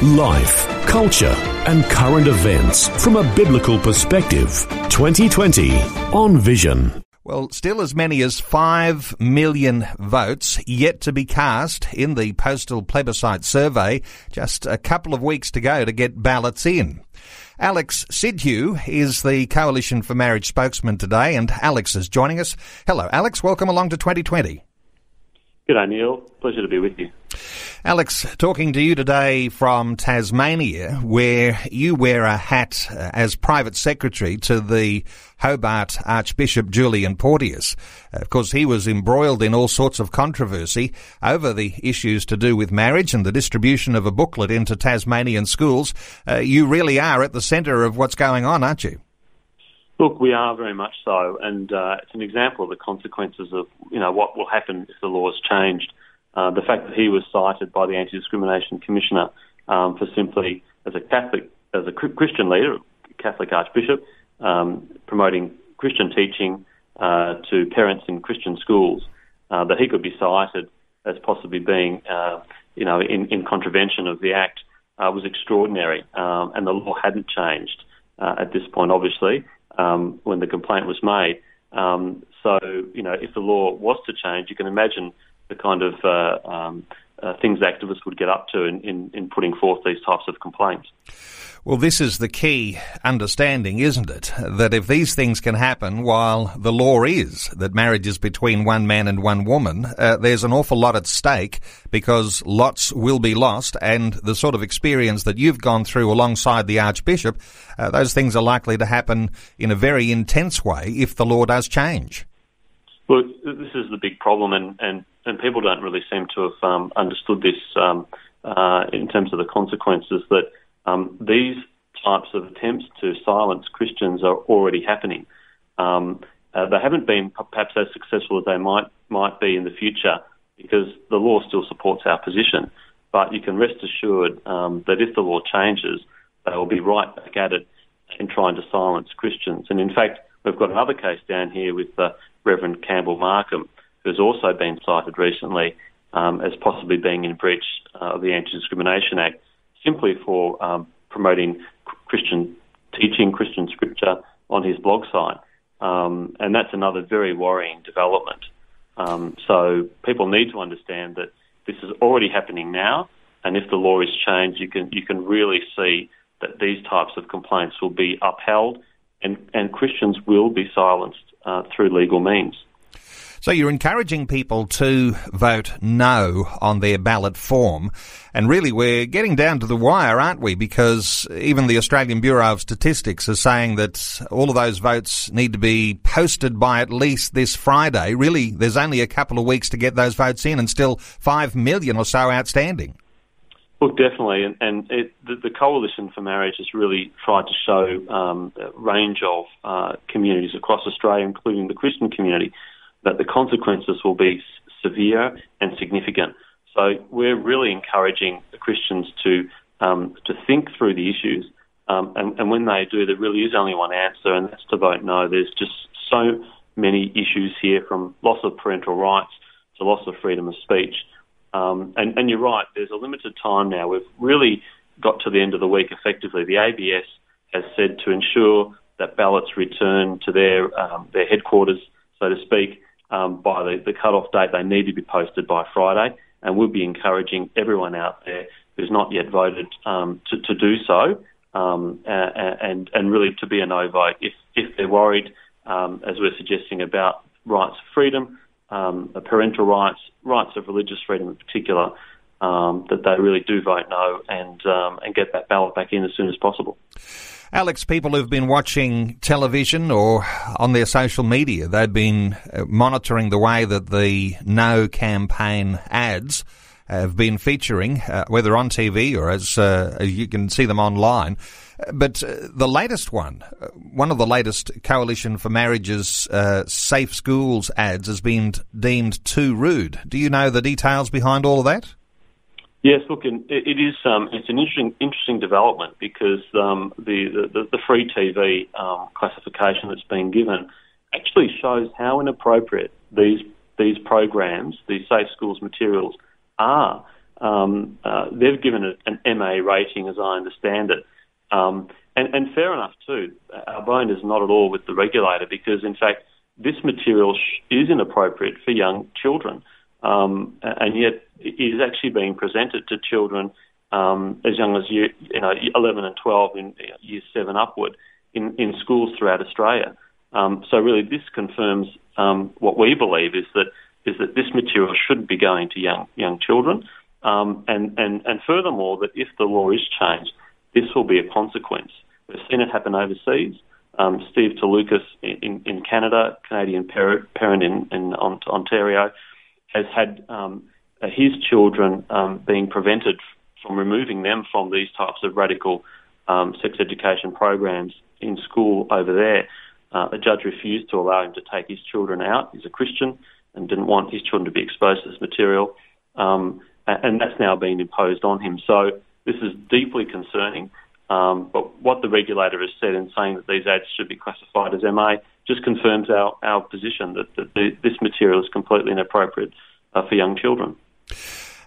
Life, culture, and current events from a biblical perspective. 2020 on Vision. Well, still as many as 5 million votes yet to be cast in the postal plebiscite survey. Just a couple of weeks to go to get ballots in. Alex Sidhu is the Coalition for Marriage spokesman today, and Alex is joining us. Hello, Alex. Welcome along to 2020. Good day, Neil. Pleasure to be with you. Alex, talking to you today from Tasmania, where you wear a hat uh, as private secretary to the Hobart Archbishop Julian Porteous. Of course, he was embroiled in all sorts of controversy over the issues to do with marriage and the distribution of a booklet into Tasmanian schools. Uh, you really are at the centre of what's going on, aren't you? Look, we are very much so, and uh, it's an example of the consequences of you know what will happen if the law is changed. Uh, the fact that he was cited by the Anti-Discrimination Commissioner um, for simply as a Catholic, as a Christian leader, Catholic Archbishop, um, promoting Christian teaching uh, to parents in Christian schools, uh, that he could be cited as possibly being, uh, you know, in, in, contravention of the Act uh, was extraordinary, um, and the law hadn't changed at this point, obviously um, when the complaint was made. Um, so, you know, if the law was to change, you can imagine the kind of uh, um, uh, things activists would get up to in, in, in putting forth these types of complaints. Well, this is the key understanding, isn't it? That if these things can happen while the law is that marriage is between one man and one woman, uh, there's an awful lot at stake because lots will be lost and the sort of experience that you've gone through alongside the Archbishop, uh, those things are likely to happen in a very intense way if the law does change. Well, this is the big problem and, and, and people don't really seem to have um, understood this um, uh, in terms of the consequences that um, these types of attempts to silence Christians are already happening. Um, uh, they haven't been perhaps as successful as they might might be in the future because the law still supports our position. But you can rest assured um, that if the law changes, they will be right back at it in trying to silence Christians. And in fact, we've got another case down here with uh, Reverend Campbell Markham, who's also been cited recently um, as possibly being in breach uh, of the Anti Discrimination Act simply for um, promoting Christian teaching, Christian scripture on his blog site. Um, and that's another very worrying development. Um, so people need to understand that this is already happening now, and if the law is changed, you can you can really see that these types of complaints will be upheld, and, and Christians will be silenced uh, through legal means. So you're encouraging people to vote no on their ballot form. And really, we're getting down to the wire, aren't we? Because even the Australian Bureau of Statistics is saying that all of those votes need to be posted by at least this Friday. Really, there's only a couple of weeks to get those votes in and still 5 million or so outstanding. Look, definitely, and, and it, the, the, Coalition for Marriage has really tried to show um, a range of uh, communities across Australia, including the Christian community, that the consequences will be severe and significant. So we're really encouraging the Christians to um, to think through the issues, um, and, and, when they do, there really is only one answer, and that's to vote no. There's just so many issues here, from loss of parental rights to loss of freedom of speech. Um, and, and, you're right, there's a limited time now. We've really got to the end of the week effectively. The ABS has said to ensure that ballots return to their um, their headquarters, so to speak, um, by the, the cut-off date. They need to be posted by Friday, and we'll be encouraging everyone out there who's not yet voted um, to, to, do so, um, and and really to be a no vote if if they're worried, um, as we're suggesting about rights of freedom, um, parental rights, rights of religious freedom in particular. Um, that they really do vote no and and get that ballot back in as soon as possible. Alex, people who've been watching television or on their social media, they've been uh, monitoring the way that the No campaign ads have been featuring, uh, whether on TV or as uh, you can see them online. But uh, the latest one, uh, one of the latest Coalition for Marriage's uh, Safe Schools ads has been deemed too rude. Do you know the details behind all of that? Yes, look, it is. Um, it's an interesting, interesting development because um, the, the, the free TV um, classification that's been given actually shows how inappropriate these these programs, these safe schools materials, are. Um, uh, they've given it an MA rating, as I understand it, um, and, and, fair enough too. Our bone is not at all with the regulator because, in fact, this material is inappropriate for young children, um, and yet it is actually being presented to children um, as young as year, you know 11 and 12 in year seven upward in, in schools throughout Australia. Um, so really, this confirms um, what we believe is that is that this material should be going to young young children, um, and and and furthermore that if the law is changed, this will be a consequence. We've seen it happen overseas. Um, Steve Tourloukis in, in Canada, Canadian parent in, in Ontario, has had um, his children um, being prevented from removing them from these types of radical um, sex education programs in school over there. Uh, a judge refused to allow him to take his children out. He's a Christian and didn't want his children to be exposed to this material, um, and that's now being imposed on him. So this is deeply concerning. Um, but what the regulator has said in saying that these ads should be classified as MA just confirms our, our position that, that the, this material is completely inappropriate uh, for young children.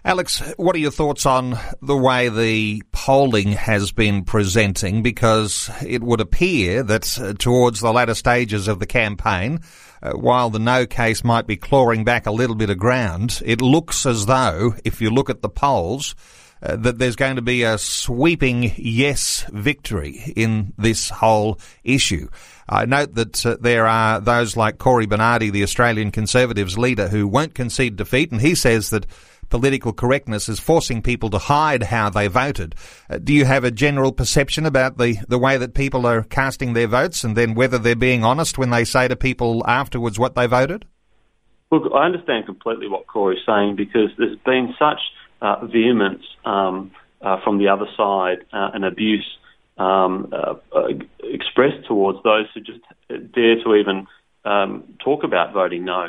Alex, what are your thoughts on the way the polling has been presenting? Because it would appear that uh, towards the latter stages of the campaign, uh, while the no case might be clawing back a little bit of ground, it looks as though, if you look at the polls, uh, that there's going to be a sweeping yes victory in this whole issue. I note that uh, there are those like Cory Bernardi, the Australian Conservatives leader, who won't concede defeat, and he says that political correctness is forcing people to hide how they voted. Uh, do you have a general perception about the, the way that people are casting their votes and then whether they're being honest when they say to people afterwards what they voted? Look, I understand completely what Cory's saying because there's been such uh, vehemence um, uh, from the other side uh, and abuse um, uh, uh, expressed towards those who just dare to even um, talk about voting no.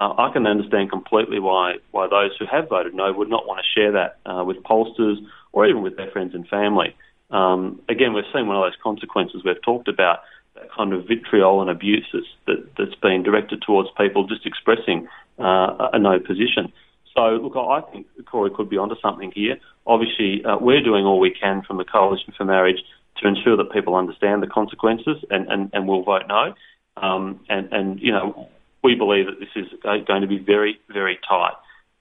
Uh, I can understand completely why why those who have voted no would not want to share that with pollsters or even with their friends and family. Um, again, we've seen one of those consequences we've talked about, that kind of vitriol and abuse that's, that, that's been directed towards people just expressing uh, a no position. So, look, I think Cory could be onto something here. Obviously, uh, we're doing all we can from the Coalition for Marriage to ensure that people understand the consequences and, and, and will vote no. Um, and, and, you know, we believe that this is going to be very, very tight.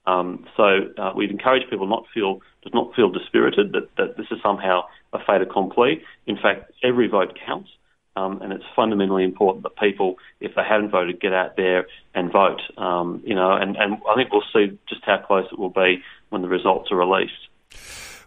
Um, so uh, we'd encourage people not feel does not feel dispirited that, that this is somehow a fait accompli. In fact, every vote counts. Um, and it's fundamentally important that people, if they haven't voted, get out there and vote. Um, you know, and, and I think we'll see just how close it will be when the results are released.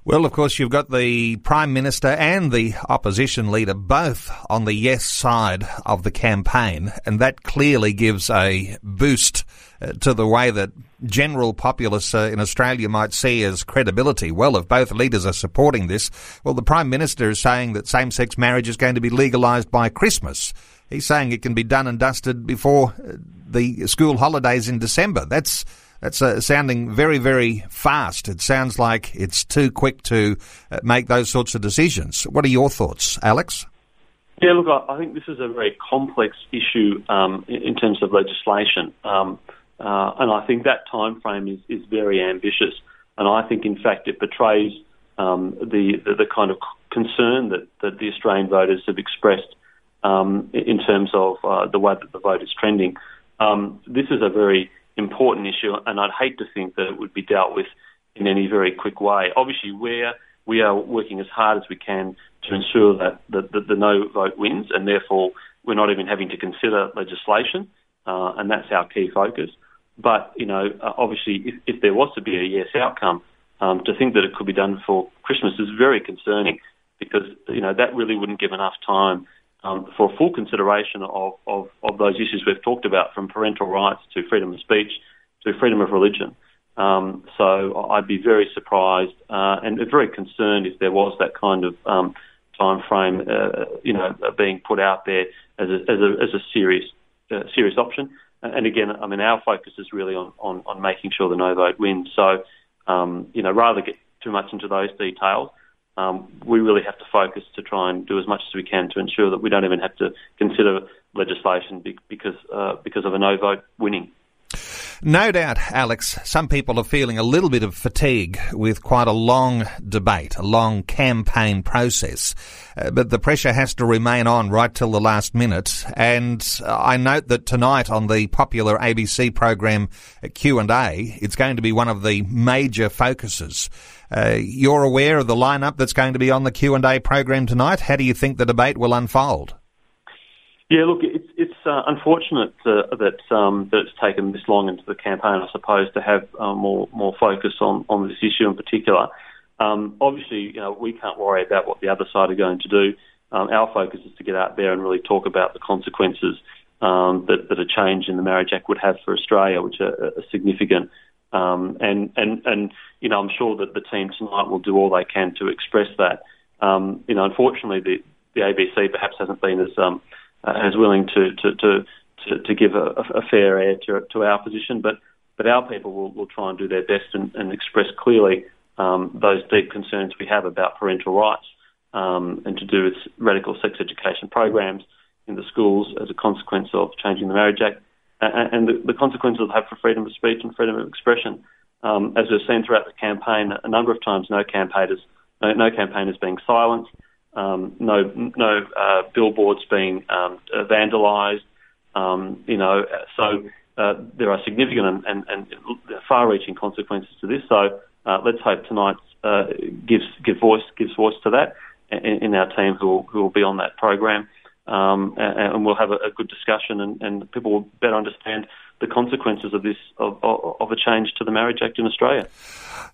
Well, of course, you've got the Prime Minister and the opposition leader both on the yes side of the campaign, and that clearly gives a boost uh, to the way that general populace uh, in Australia might see as credibility. Well, if both leaders are supporting this, well, the Prime Minister is saying that same sex marriage is going to be legalised by Christmas. He's saying it can be done and dusted before uh, the school holidays in December. That's that's uh, sounding very, very fast. It sounds like it's too quick to uh, make those sorts of decisions. What are your thoughts, Alex? Yeah, look, I think this is a very complex issue um, in terms of legislation, um, uh, and I think that time frame is, is very ambitious. And I think, in fact, it betrays um, the, the, the kind of concern that, that the Australian voters have expressed um, in terms of uh, the way that the vote is trending. Um, this is a very important issue, and I'd hate to think that it would be dealt with in any very quick way. Obviously, we're we are working as hard as we can to ensure that the, no vote wins, and therefore we're not even having to consider legislation, uh, and that's our key focus. But you know, uh, obviously, if, if, there was to be a yes outcome, um, to think that it could be done before Christmas is very concerning, because you know that really wouldn't give enough time um, for full consideration of, of, of, those issues we've talked about, from parental rights to freedom of speech to freedom of religion. Um, so I'd be very surprised uh, and very concerned if there was that kind of um, time frame, uh, you know, being put out there as a, as a, as a serious uh, serious option. And again, I mean, our focus is really on, on, on making sure the no vote wins. So, um, you know, rather get too much into those details, um, we really have to focus to try and do as much as we can to ensure that we don't even have to consider legislation be- because uh, because of a no vote winning. No doubt, Alex, some people are feeling a little bit of fatigue with quite a long debate, a long campaign process. Uh, but the pressure has to remain on right till the last minute. And I note that tonight on the popular ABC program Q&A, it's going to be one of the major focuses. Uh, you're aware of the lineup that's going to be on the Q&A program tonight. How do you think the debate will unfold? Yeah, look, it's it's uh, unfortunate uh, that um, that it's taken this long into the campaign, I suppose, to have uh, more more focus on on this issue in particular. Um, obviously, you know, we can't worry about what the other side are going to do. Um, our focus is to get out there and really talk about the consequences um, that, that a change in the Marriage Act would have for Australia, which are, are significant. Um, and and and you know, I'm sure that the team tonight will do all they can to express that. Um, you know, unfortunately, the the ABC perhaps hasn't been as uh, as willing to to to, to, to give a, a, fair air to, to our position. But but our people will, will try and do their best and, and express clearly um, those deep concerns we have about parental rights um, and to do with radical sex education programs in the schools as a consequence of changing the Marriage Act and, and the, the consequences it'll have for freedom of speech and freedom of expression. Um, as we've seen throughout the campaign, a number of times no campaigners, no, no campaigners being silenced um, no no uh, billboards being um, vandalised. Um, you know, so uh, there are significant and, and, and, far-reaching consequences to this. So uh, let's hope tonight uh, gives give voice gives voice to that in, in our team who will, who will be on that program, um, and, and, we'll have a, a good discussion, and, and people will better understand the consequences of this of, of, a change to the Marriage Act in Australia.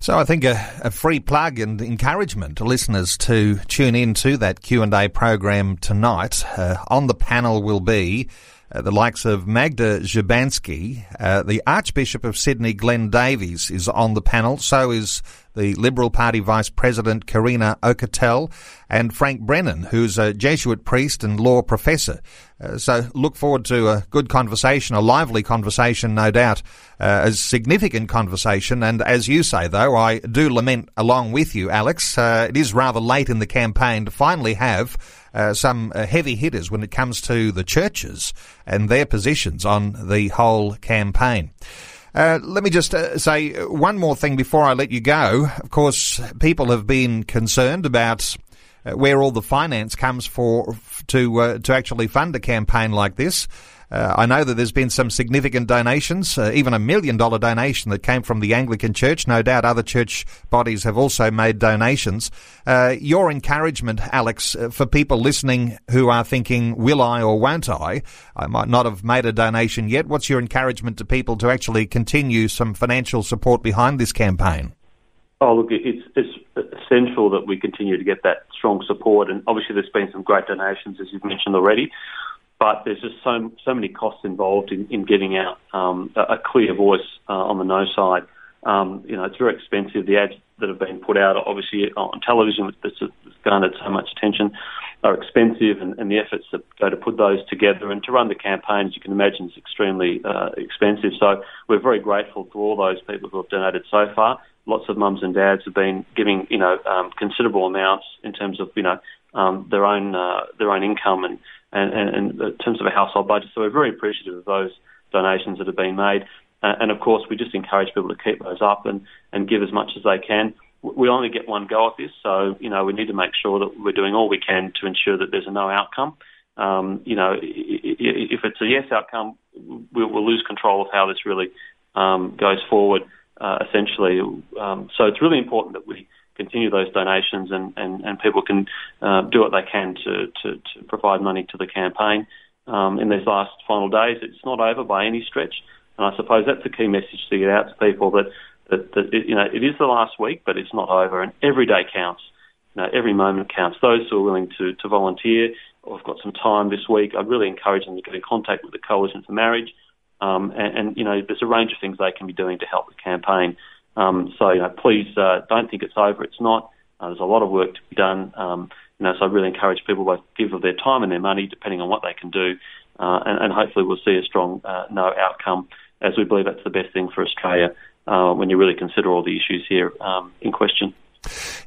So I think a, a, free plug and encouragement to listeners to tune in to that Q and A program tonight. Uh, on the panel will be. Uh, the likes of Magda Szubanski, uh, the Archbishop of Sydney, Glenn Davies, is on the panel. So is the Liberal Party Vice President Karina Okotel, and Frank Brennan, who's a Jesuit priest and law professor. Uh, so look forward to a good conversation, a lively conversation, no doubt, uh, a significant conversation. And as you say, though, I do lament along with you, Alex, uh, it is rather late in the campaign to finally have uh, some uh, heavy hitters when it comes to the churches and their positions on the whole campaign. Uh, let me just uh, say one more thing before I let you go. Of course, people have been concerned about uh, where all the finance comes for to uh, to actually fund a campaign like this. Uh, I know that there's been some significant donations, uh, even a million dollar donation that came from the Anglican Church. No doubt other church bodies have also made donations. Uh, your encouragement, Alex, uh, for people listening who are thinking, will I or won't I? I might not have made a donation yet. What's your encouragement to people to actually continue some financial support behind this campaign? Oh, look, it's, it's essential that we continue to get that strong support. And obviously, there's been some great donations, as you've mentioned already but there's just so so many costs involved in, in getting out um, a, clear voice uh, on the no side. Um, you know, it's very expensive. The ads that have been put out, obviously on television, that's, that's garnered so much attention, are expensive, and, and, the efforts that go to put those together and to run the campaigns, you can imagine, is extremely uh, expensive. So we're very grateful to all those people who have donated so far. Lots of mums and dads have been giving, you know, um, considerable amounts in terms of, you know, um, their own uh, their own income and and, and, and, in terms of a household budget. So we're very appreciative of those donations that have been made. Uh, and of course, we just encourage people to keep those up and, and give as much as they can. We only get one go at this, so you know we need to make sure that we're doing all we can to ensure that there's a no outcome. Um, you know, if it's a yes outcome, we'll, we'll lose control of how this really um, goes forward. Uh, essentially, um, so it's really important that we continue those donations and, and, and people can uh, do what they can to, to, to, provide money to the campaign um, in these last final days. It's not over by any stretch. And I suppose that's the key message to get out to people that, that, that it, you know, it is the last week, but it's not over and every day counts. You know, every moment counts. Those who are willing to, to volunteer or have got some time this week, I'd really encourage them to get in contact with the Coalition for Marriage Um, and, and, you know, there's a range of things they can be doing to help the campaign. Um, so, you know, please uh, don't think it's over. It's not. Uh, there's a lot of work to be done. Um, you know, so I really encourage people to give of their time and their money, depending on what they can do, uh, and, and, hopefully we'll see a strong uh, no outcome, as we believe that's the best thing for Australia uh, when you really consider all the issues here um, in question.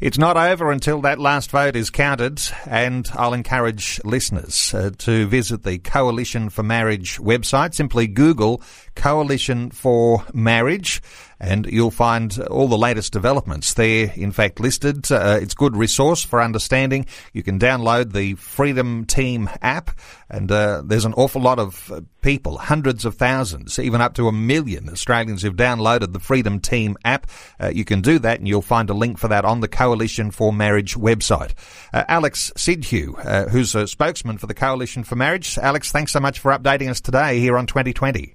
It's not over until that last vote is counted, and I'll encourage listeners uh, to visit the Coalition for Marriage website. Simply Google Coalition for Marriage and you'll find all the latest developments there, in fact, listed. Uh, it's a good resource for understanding. You can download the Freedom Team app, and uh, there's an awful lot of uh, people, hundreds of thousands, even up to a million Australians who've downloaded the Freedom Team app. Uh, you can do that, and you'll find a link for that on the Coalition for Marriage website. Uh, Alex Sidhu, uh, who's a spokesman for the Coalition for Marriage. Alex, thanks so much for updating us today here on 2020.